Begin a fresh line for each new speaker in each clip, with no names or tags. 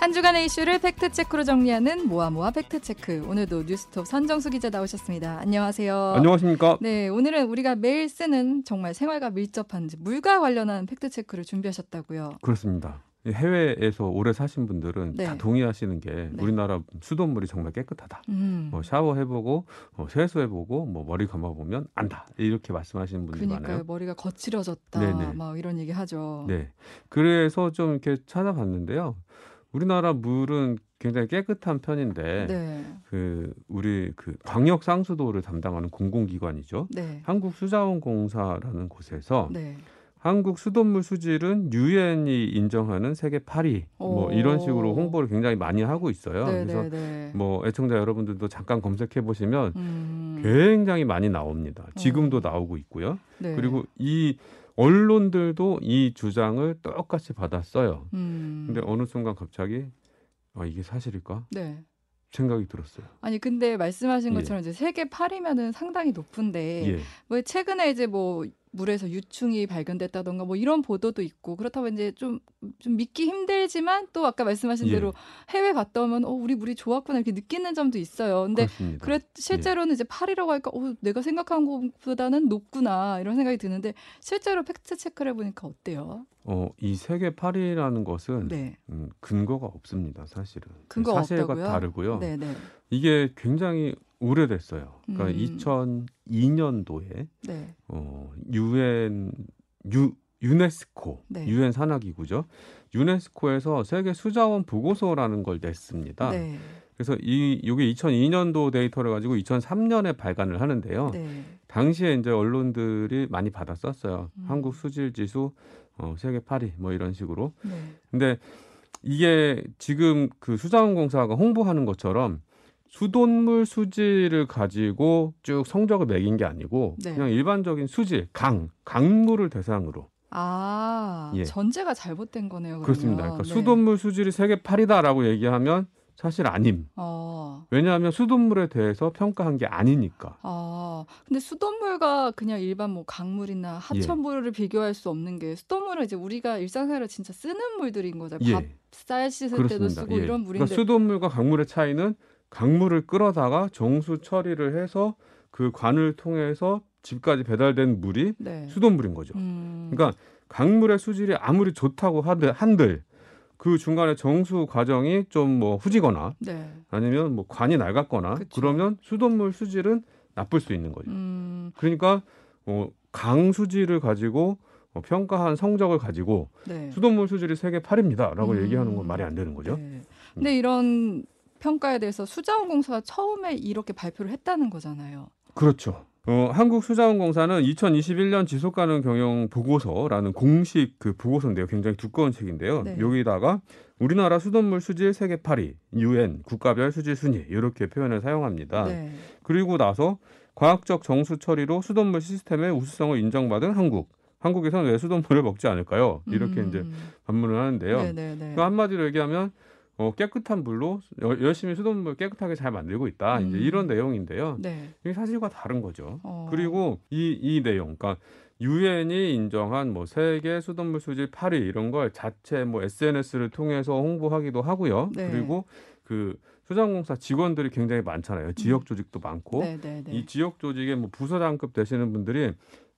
한 주간의 이슈를 팩트체크로 정리하는 모아모아 팩트체크. 오늘도 뉴스톱 선정수 기자 나오셨습니다. 안녕하세요.
안녕하십니까?
네, 오늘은 우리가 매일 쓰는 정말 생활과 밀접한 물과 관련한 팩트체크를 준비하셨다고요.
그렇습니다. 해외에서 오래 사신 분들은
네.
다 동의하시는 게
네.
우리나라 수돗물이 정말 깨끗하다.
음.
뭐 샤워해보고 뭐 세수해보고 뭐 머리 감아보면 안다 이렇게 말씀하시는 분들이
그러니까요.
많아요.
머리가 거칠어졌다.
네네.
막 이런 얘기 하죠.
네, 그래서 좀 이렇게 찾아봤는데요. 우리나라 물은 굉장히 깨끗한 편인데
네.
그 우리 그 광역 상수도를 담당하는 공공기관이죠.
네.
한국수자원공사라는 곳에서
네.
한국 수돗물 수질은 유엔이 인정하는 세계 8위 뭐
오.
이런 식으로 홍보를 굉장히 많이 하고 있어요.
네,
그래서
네, 네.
뭐 애청자 여러분들도 잠깐 검색해 보시면
음.
굉장히 많이 나옵니다. 지금도 나오고 있고요.
네.
그리고 이 언론들도 이 주장을 똑같이 받았어요.
음.
근데 어느 순간 갑자기 아 이게 사실일까
네.
생각이 들었어요.
아니 근데 말씀하신
예.
것처럼 이제 세계 8위면은 상당히 높은데
예.
뭐 최근에 이제 뭐 물에서 유충이 발견됐다던가 뭐 이런 보도도 있고 그렇다고 이제 좀 좀 믿기 힘들지만 또 아까 말씀하신
예.
대로 해외 갔다 오면 어 우리 물이 좋았구나 이렇게 느끼는 점도 있어요. 근데
그렇습니다.
그래 실제로는 이제 8이라고 하니까 어 내가 생각한 것보다는 높구나 이런 생각이 드는데 실제로 fact check를 해 보니까 어때요?
어, 이 세계 8위라는 것은
네.
음, 근거가 없습니다. 사실은
근거가
사실과
없다고요?
다르고요.
네, 네.
이게 굉장히 오래됐어요. 그러니까
음.
2002년도에
네.
어 유엔 유 유네스코
네.
유엔 산하기구죠. 유네스코에서 세계 수자원 보고서라는 걸 냈습니다.
네.
그래서 이 이게 2002년도 데이터를 가지고 2003년에 발간을 하는데요.
네.
당시에 이제 언론들이 많이 받아 썼어요.
음.
한국 수질 지수 어 세계 8위 뭐 이런 식으로.
네.
근데 이게 지금 그 수자원공사가 홍보하는 것처럼 수돗물 수질을 가지고 쭉 성적을 매긴 게 아니고
네.
그냥 일반적인 수질, 강, 강물을 대상으로
아,
예.
전제가 잘못된 거네요. 그러면.
그렇습니다. 그러니까
네.
수돗물 수질이 세계 8위다라고 얘기하면 사실 아님.
어.
왜냐하면 수돗물에 대해서 평가한 게 아니니까.
아, 근데 수돗물과 그냥 일반 뭐 강물이나 하천물을 비교할 수 없는 게 수돗물은 이제 우리가 일상생활에 진짜 쓰는 물들인 거잖아요.
예.
밥, 쌀 씻을 때도 쓰고
예.
이런 물인데.
그러니까 수돗물과 강물의 차이는 강물을 끌어다가 정수 처리를 해서 그 관을 통해서 집까지 배달된 물이
네.
수돗물인 거죠.
음.
그러니까 강물의 수질이 아무리 좋다고 하들 한들 그 중간에 정수 과정이 좀 뭐 후지거나
네.
아니면 뭐 관이 낡았거나
그쵸.
그러면 수돗물 수질은 나쁠 수 있는 거죠.
음.
그러니까 어, 강 수질을 가지고 어, 평가한 성적을 가지고
네.
수돗물 수질이 세계 8위입니다라고
음.
얘기하는 건 말이 안 되는 거죠.
네. 근데 이런 평가에 대해서 수자원공사가 처음에 이렇게 발표를 했다는 거잖아요.
그렇죠. 어, 한국수자원공사는 2021년 지속가능 경영 보고서라는 공식 그 보고서인데요. 굉장히 두꺼운 책인데요.
네.
여기다가 우리나라 수돗물 수질 세계 8위, UN 국가별 수질 순위 이렇게 표현을 사용합니다.
네.
그리고 나서 과학적 정수 처리로 수돗물 시스템의 우수성을 인정받은 한국. 한국에서는 왜 수돗물을 먹지 않을까요? 이렇게
음.
이제 반문을 하는데요.
네네네.
그 한마디로 얘기하면 어, 깨끗한 물로 여- 열심히 수돗물 깨끗하게 잘 만들고 있다. 이제
음.
이런 내용인데요.
네.
이게 사실과 다른 거죠.
어.
그리고 이, 이 내용, 그러니까 유엔이 인정한 뭐 세계 수돗물 수질 8위 이런 걸 자체 뭐 SNS를 통해서 홍보하기도 하고요.
네.
그리고 그 수자원공사 직원들이 굉장히 많잖아요. 지역 조직도 많고
네네네.
이 지역 조직의 뭐 부서장급 되시는 분들이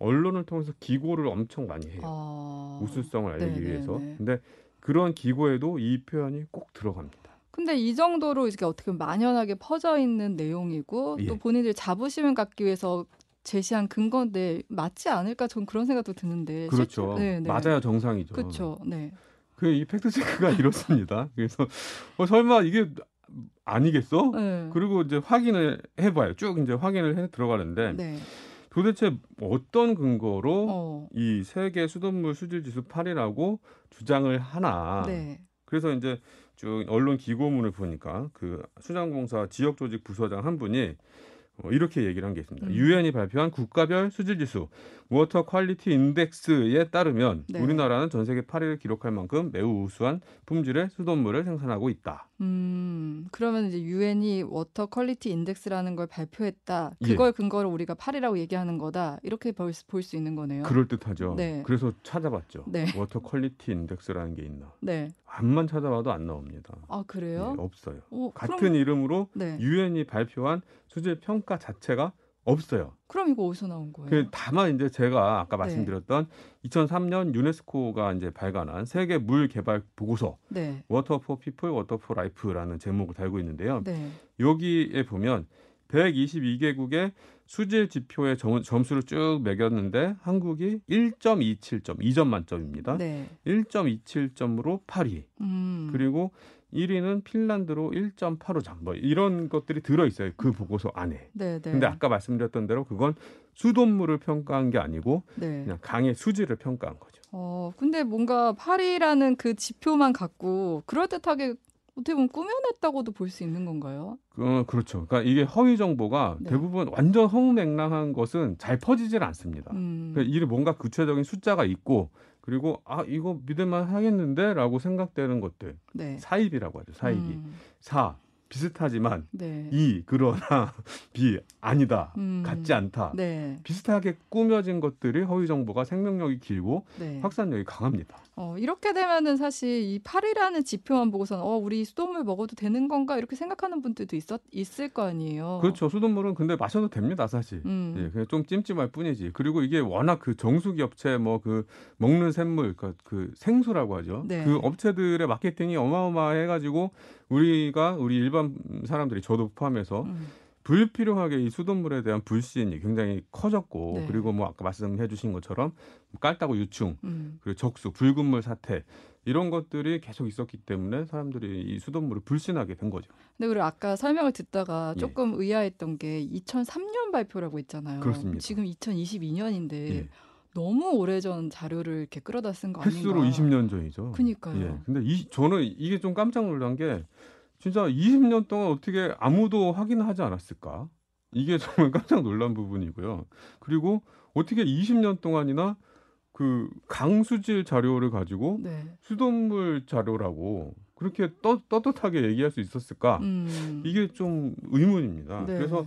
언론을 통해서 기고를 엄청 많이 해요.
어.
우수성을 알리기
네네네.
위해서. 근데 그런 기고에도 이 표현이 꼭 들어갑니다.
근데 이 정도로 이렇게 어떻게 만연하게 퍼져 있는 내용이고
예.
또 본인들 자부심을 갖기 위해서 제시한 근거인데 맞지 않을까 전 그런 생각도 드는데
그렇죠.
네, 네.
맞아야 정상이죠.
그렇죠. 네.
그 이 팩트 체크가 이렇습니다. 그래서 어, 설마 이게 아니겠어?
네.
그리고 이제 확인을 해봐요. 쭉 이제 확인을 해 들어가는데
네.
도대체 어떤 근거로
어.
이 세계 수돗물 수질 지수 8이라고 주장을 하나?
네.
그래서 이제 쭉 언론 기고문을 보니까 그 수장공사 지역 조직 부서장 한 분이 어, 이렇게 얘기를 한 게 있습니다.
음.
유엔이 발표한 국가별 수질 지수 water quality index에 따르면
네.
우리나라는 전 세계 8위를 기록할 만큼 매우 우수한 품질의 수돗물을 생산하고 있다.
음, 그러면 이제 유엔이 water quality index라는 걸 발표했다.
예.
그걸 근거로 우리가 8위라고 얘기하는 거다. 이렇게 볼 수 있는 거네요.
그럴 듯하죠.
네.
그래서 찾아봤죠.
네.
water quality index라는 게 있나?
네.
암만 찾아봐도 안 나옵니다.
아, 그래요?
예, 없어요.
어,
같은
그럼,
이름으로
네.
유엔이 발표한 수질 평가 자체가 없어요.
그럼 이거 어디서 나온 거예요?
그 다만 이제 제가 아까
네.
말씀드렸던 2003년 유네스코가 이제 발간한 세계 물 개발 보고서
네.
Water for People Water for Life라는 제목을 달고 있는데요.
네.
여기에 보면 122개국의 수질 지표의 점, 점수를 쭉 매겼는데 한국이 1.27점, 2점 만점입니다.
네.
1.27점으로 8위.
음.
그리고 1위는 핀란드로 1.85점. 뭐 이런 것들이 들어 있어요. 그 보고서 안에.
네, 네.
근데 아까 말씀드렸던 대로 그건 수돗물을 평가한 게 아니고
네.
그냥 강의 수질을 평가한 거죠.
어, 근데 뭔가 8이라는 그 지표만 갖고 그럴듯하게 어떻게 보면 꾸며냈다고도 볼 수 있는 건가요?
어, 그렇죠. 그러니까 이게 허위 정보가
네.
대부분 완전 허무맹랑한 것은 잘 퍼지질 않습니다.
음.
그러니까 이게 뭔가 구체적인 숫자가 있고 그리고 아 이거 믿을만 하겠는데라고 생각되는 것들
네.
사입이라고 하죠. 사입이
음.
사 비슷하지만
네.
이 그러나 비 아니다
음.
같지 않다
네.
비슷하게 꾸며진 것들이 허위 정보가 생명력이 길고
네.
확산력이 강합니다.
어, 이렇게 되면은 사실 이 8이라는 지표만 보고서는 어, 우리 수돗물 먹어도 되는 건가 이렇게 생각하는 분들도 있었 있을 거 아니에요.
그렇죠. 수돗물은 근데 마셔도 됩니다, 사실.
음.
예, 그냥 좀 찜찜할 뿐이지. 그리고 이게 워낙 그 정수기 업체 뭐 그 먹는 샘물, 그, 그 생수라고 하죠.
네.
그 업체들의 마케팅이 어마어마해가지고 우리가 우리 일반 사람들이 저도 포함해서
음.
불필요하게 이 수돗물에 대한 불신이 굉장히 커졌고
네.
그리고 뭐 아까 말씀해 주신 것처럼 깔따구 유충
음.
그리고 적수, 붉은 물 사태 이런 것들이 계속 있었기 때문에 사람들이 이 수돗물을 불신하게 된 거죠.
근데 우리 아까 설명을 듣다가
예.
조금 의아했던 게 2003년 발표라고 했잖아요.
그렇습니다.
지금 2022년인데
예.
너무 오래전 자료를 이렇게 끌어다 쓴 거 아닌가?
횟수로 20년 전이죠.
그니까요.
예. 근데 이, 저는 이게 좀 깜짝 놀란 게 진짜 20년 동안 어떻게 아무도 확인하지 않았을까? 이게 정말 깜짝 놀란 부분이고요. 그리고 어떻게 20년 동안이나 그 강수질 자료를 가지고
네.
수돗물 자료라고 그렇게 떠, 떳떳하게 얘기할 수 있었을까?
음.
이게 좀 의문입니다.
네.
그래서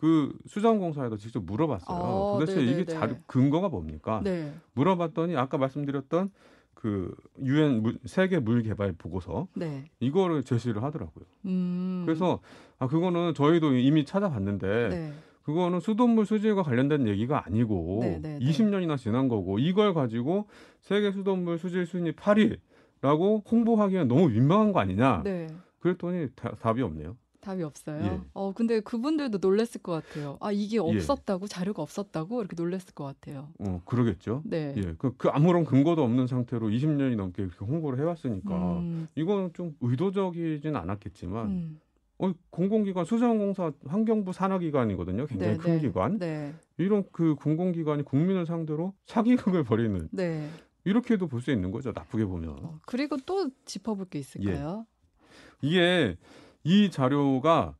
그 수자원공사에도 직접 물어봤어요.
아,
도대체 이게
네네네.
자료 근거가 뭡니까?
네.
물어봤더니 아까 말씀드렸던 그 유엔 세계 물 개발 보고서
네.
이거를 제시를 하더라고요.
음.
그래서 아 그거는 저희도 이미 찾아봤는데
네.
그거는 수돗물 수질과 관련된 얘기가 아니고
네, 네, 네.
20년이나 지난 거고 이걸 가지고 세계 수돗물 수질 순위 8위라고 홍보하기엔 너무 민망한 거 아니냐.
네.
그랬더니 다- 답이 없네요.
답이 없어요.
예.
어 근데 그분들도 놀랬을 것 같아요. 아 이게 없었다고 자료가 없었다고 이렇게 놀랬을 것 같아요.
어 그러겠죠.
네.
예, 그, 그 아무런 근거도 없는 상태로 20년이 넘게 이렇게 홍보를 해왔으니까
음,
이거는 좀 의도적이진 않았겠지만
음.
어, 공공기관 수자원공사 환경부 산하기관이거든요. 굉장히
네,
큰
네.
기관.
네.
이런 그 공공기관이 국민을 상대로 사기극을 벌이는
네.
이렇게도 볼 수 있는 거죠. 나쁘게 보면
어, 그리고 또 짚어볼 게 있을까요?
이게 이 자료가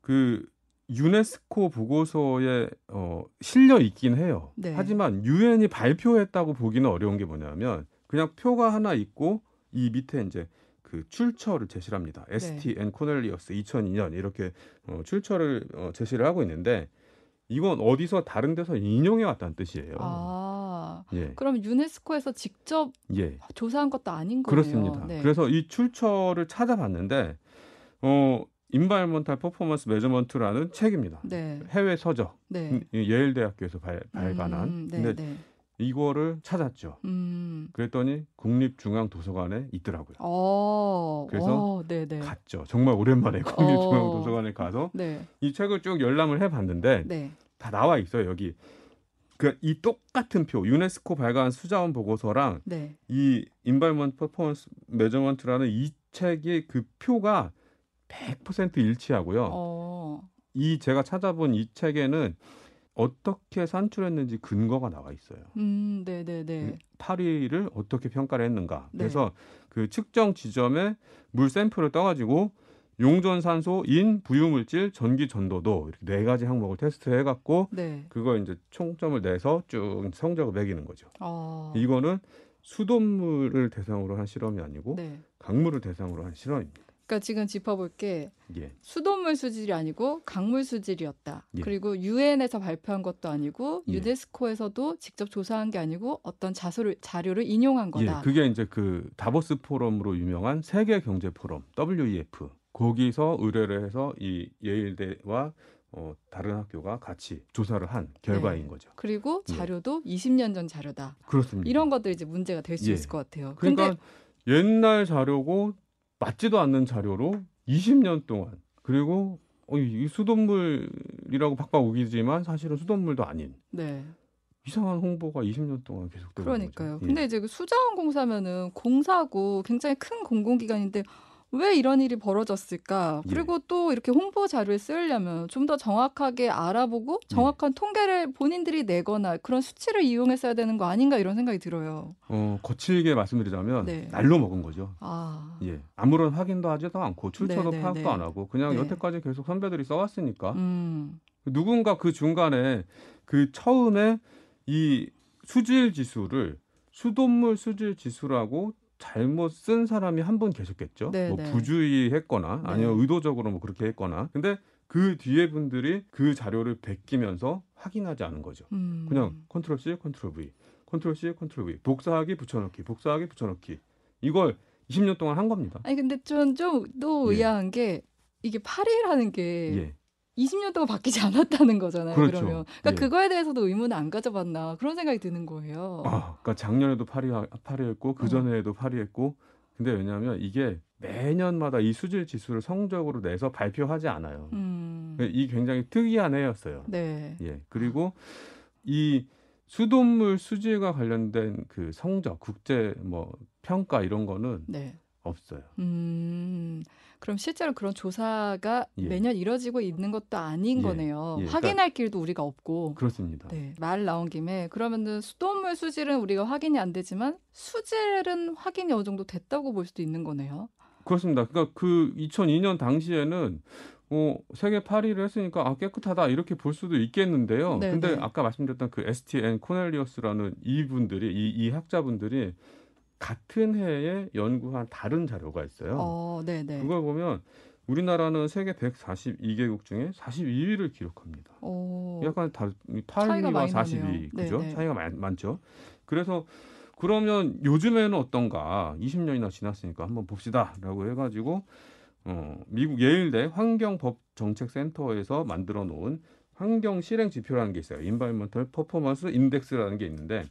그 유네스코 보고서에 어, 실려 있긴 해요.
네.
하지만 유엔이 발표했다고 보기는 어려운 게 뭐냐면 그냥 표가 하나 있고 이 밑에 이제 그 출처를 제시를 합니다.
네.
STN 코넬리어스 2002년 이렇게 어, 출처를 어, 제시를 하고 있는데 이건 어디서 다른 데서 인용해 왔다는 뜻이에요.
아
예.
그럼 유네스코에서 직접
예.
조사한 것도 아닌 거네요.
그렇습니다.
네.
그래서 이 출처를 찾아봤는데 어 Environmental Performance Measurement라는 책입니다.
네.
해외 서적
네.
이 예일 대학교에서 발, 발간한
음, 네,
근데
네.
이거를 찾았죠.
음.
그랬더니 국립중앙도서관에 있더라고요.
어.
그래서
어, 네, 네.
갔죠. 정말 오랜만에 국립중앙도서관에 가서
네.
이 책을 쭉 열람을 해봤는데
네.
다 나와 있어요 여기. 그이 똑같은 표 유네스코 발간 수자원 보고서랑
네.
이 Environmental Performance Measurement라는 이 책의 그 표가 100% 일치하고요.
어.
이 제가 찾아본 이 책에는 어떻게 산출했는지 근거가 나와 있어요.
음, 네, 네, 네.
파리를 어떻게 평가를 했는가.
네.
그래서 그 측정 지점에 물 샘플을 떠가지고 용존 산소, 인, 부유물질, 전기 전도도 이렇게 네 가지 항목을 테스트해 갖고
네.
그거 이제 총점을 내서 쭉 성적을 매기는 거죠.
어.
이거는 수돗물을 대상으로 한 실험이 아니고
네.
강물을 대상으로 한 실험입니다.
그러니까 지금 짚어볼 게
예.
수돗물 수질이 아니고 강물 수질이었다.
예.
그리고 유엔에서 발표한 것도 아니고
예.
유네스코에서도 직접 조사한 게 아니고 어떤 자료를, 자료를 인용한 거다.
예, 그게 이제 그 다보스 포럼으로 유명한 세계 경제 포럼 WEF 거기서 의뢰를 해서 이 예일대와 어, 다른 학교가 같이 조사를 한 결과인
네.
거죠.
그리고
예.
자료도 20년 전 자료다.
그렇습니다.
이런 것들이 이제 문제가 될수
예.
있을 것 같아요.
그러니까
근데
옛날 자료고 맞지도 않는 자료로 20년 동안 그리고 어, 이 수돗물이라고 박박 우기지만 사실은 수돗물도 아닌
네.
이상한 홍보가 20년 동안 계속되고
그러니까요.
거죠. 예.
근데 이제 그 수자원 공사면은 공사고 굉장히 큰 공공기관인데 왜 이런 일이 벌어졌을까?
예.
그리고 또 이렇게 홍보 자료에 쓰려면 좀 더 정확하게 알아보고
예.
정확한 통계를 본인들이 내거나 그런 수치를 이용했어야 되는 거 아닌가 이런 생각이 들어요.
어, 거칠게 말씀드리자면
네.
날로 먹은 거죠.
아,
예. 아무런 확인도 하지도 않고 출처도
네, 네,
파악도
네.
안 하고 그냥
네.
여태까지 계속 선배들이 써왔으니까
음,
누군가 그 중간에 그 처음에 이 수질 지수를 수돗물 수질 지수라고 잘못 쓴 사람이 한 분 계셨겠죠.
네,
뭐
네.
부주의했거나 아니면
네.
의도적으로 뭐 그렇게 했거나. 근데 그 뒤에 분들이 그 자료를 베끼면서 확인하지 않은 거죠.
음.
그냥 control C, control V, control C, control V, 복사하기, 붙여넣기, 복사하기, 붙여넣기. 이걸 20년 동안 한 겁니다.
아니 근데 좀좀또
예.
의아한 게 이게 8이라는 게
예.
20년 동안 바뀌지 않았다는 거잖아요.
그렇죠.
그러면 그러니까
예.
그거에 대해서도 의문을 안 가져봤나 그런 생각이 드는 거예요.
아, 그러니까 작년에도 파리 파리했고 그
어.
전에도 파리했고. 근데 왜냐하면 이게 매년마다 이 수질 지수를 성적으로 내서 발표하지 않아요.
음.
이 굉장히 특이한 해였어요.
네.
예. 그리고 이 수돗물 수질과 관련된 그 성적, 국제 뭐 평가 이런 거는
네.
없어요.
음. 그럼 실제로 그런 조사가
예.
매년 이뤄지고 있는 것도 아닌
예.
거네요.
예.
확인할 길도 우리가 없고.
그렇습니다.
네. 말 나온 김에 그러면은 수돗물 수질은 우리가 확인이 안 되지만 수질은 확인이 어느 정도 됐다고 볼 수도 있는 거네요.
그렇습니다. 그러니까 그 2002년 당시에는 어, 세계 8위를 했으니까 아 깨끗하다 이렇게 볼 수도 있겠는데요.
네,
근데
네.
아까 말씀드렸던 그 STN 코넬리어스라는 이분들이 이, 이 학자분들이 같은 해에 연구한 다른 자료가 있어요.
어, 네, 네.
그걸 보면 우리나라는 세계 142개국 중에 42위를 기록합니다.
오.
약간 다
차이가
8위와
많이
42위
나네요.
그죠?
네, 네.
차이가 많, 많죠. 그래서 그러면 요즘에는 어떤가? 20년이나 지났으니까 한번 봅시다라고 해가지고 어, 미국 예일대 환경법 정책센터에서 만들어 놓은 환경 실행 지표라는 게 있어요. Environmental Performance Index라는 게 있는데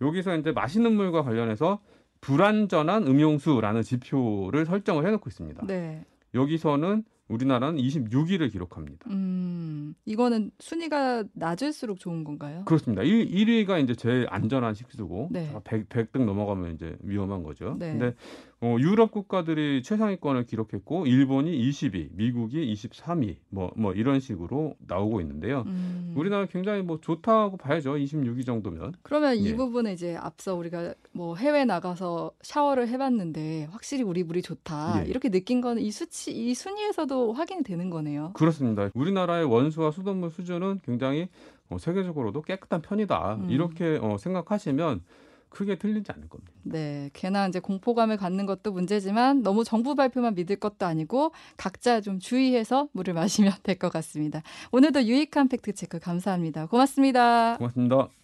여기서 이제 마시는 물과 관련해서 불안전한 음용수라는 지표를 설정을 해놓고 있습니다.
네.
여기서는 우리나라는 26위를 기록합니다.
음. 이거는 순위가 낮을수록 좋은 건가요?
그렇습니다. 1, 1위가 이제 제일 안전한 식수고
네.
100, 100등 넘어가면 이제 위험한 거죠.
네.
근데 어, 유럽 국가들이 최상위권을 기록했고 일본이 22, 미국이 23위 뭐뭐 이런 식으로 나오고 있는데요.
음.
우리나라 굉장히 뭐 좋다고 봐야죠. 26위 정도면.
그러면 이
예.
부분은 이제 앞서 우리가 뭐 해외 나가서 샤워를 해봤는데 확실히 우리 물이 좋다
예.
이렇게 느낀 거는 이 수치 이 순위에서도 확인이 되는 거네요.
그렇습니다. 우리나라의 원수와 수돗물 수준은 굉장히 어, 세계적으로도 깨끗한 편이다.
음.
이렇게 어, 생각하시면 크게 틀리지 않을 겁니다.
네, 괜한 이제 공포감을 갖는 것도 문제지만 너무 정부 발표만 믿을 것도 아니고 각자 좀 주의해서 물을 마시면 될 것 같습니다. 오늘도 유익한 팩트 체크 감사합니다. 고맙습니다.
고맙습니다.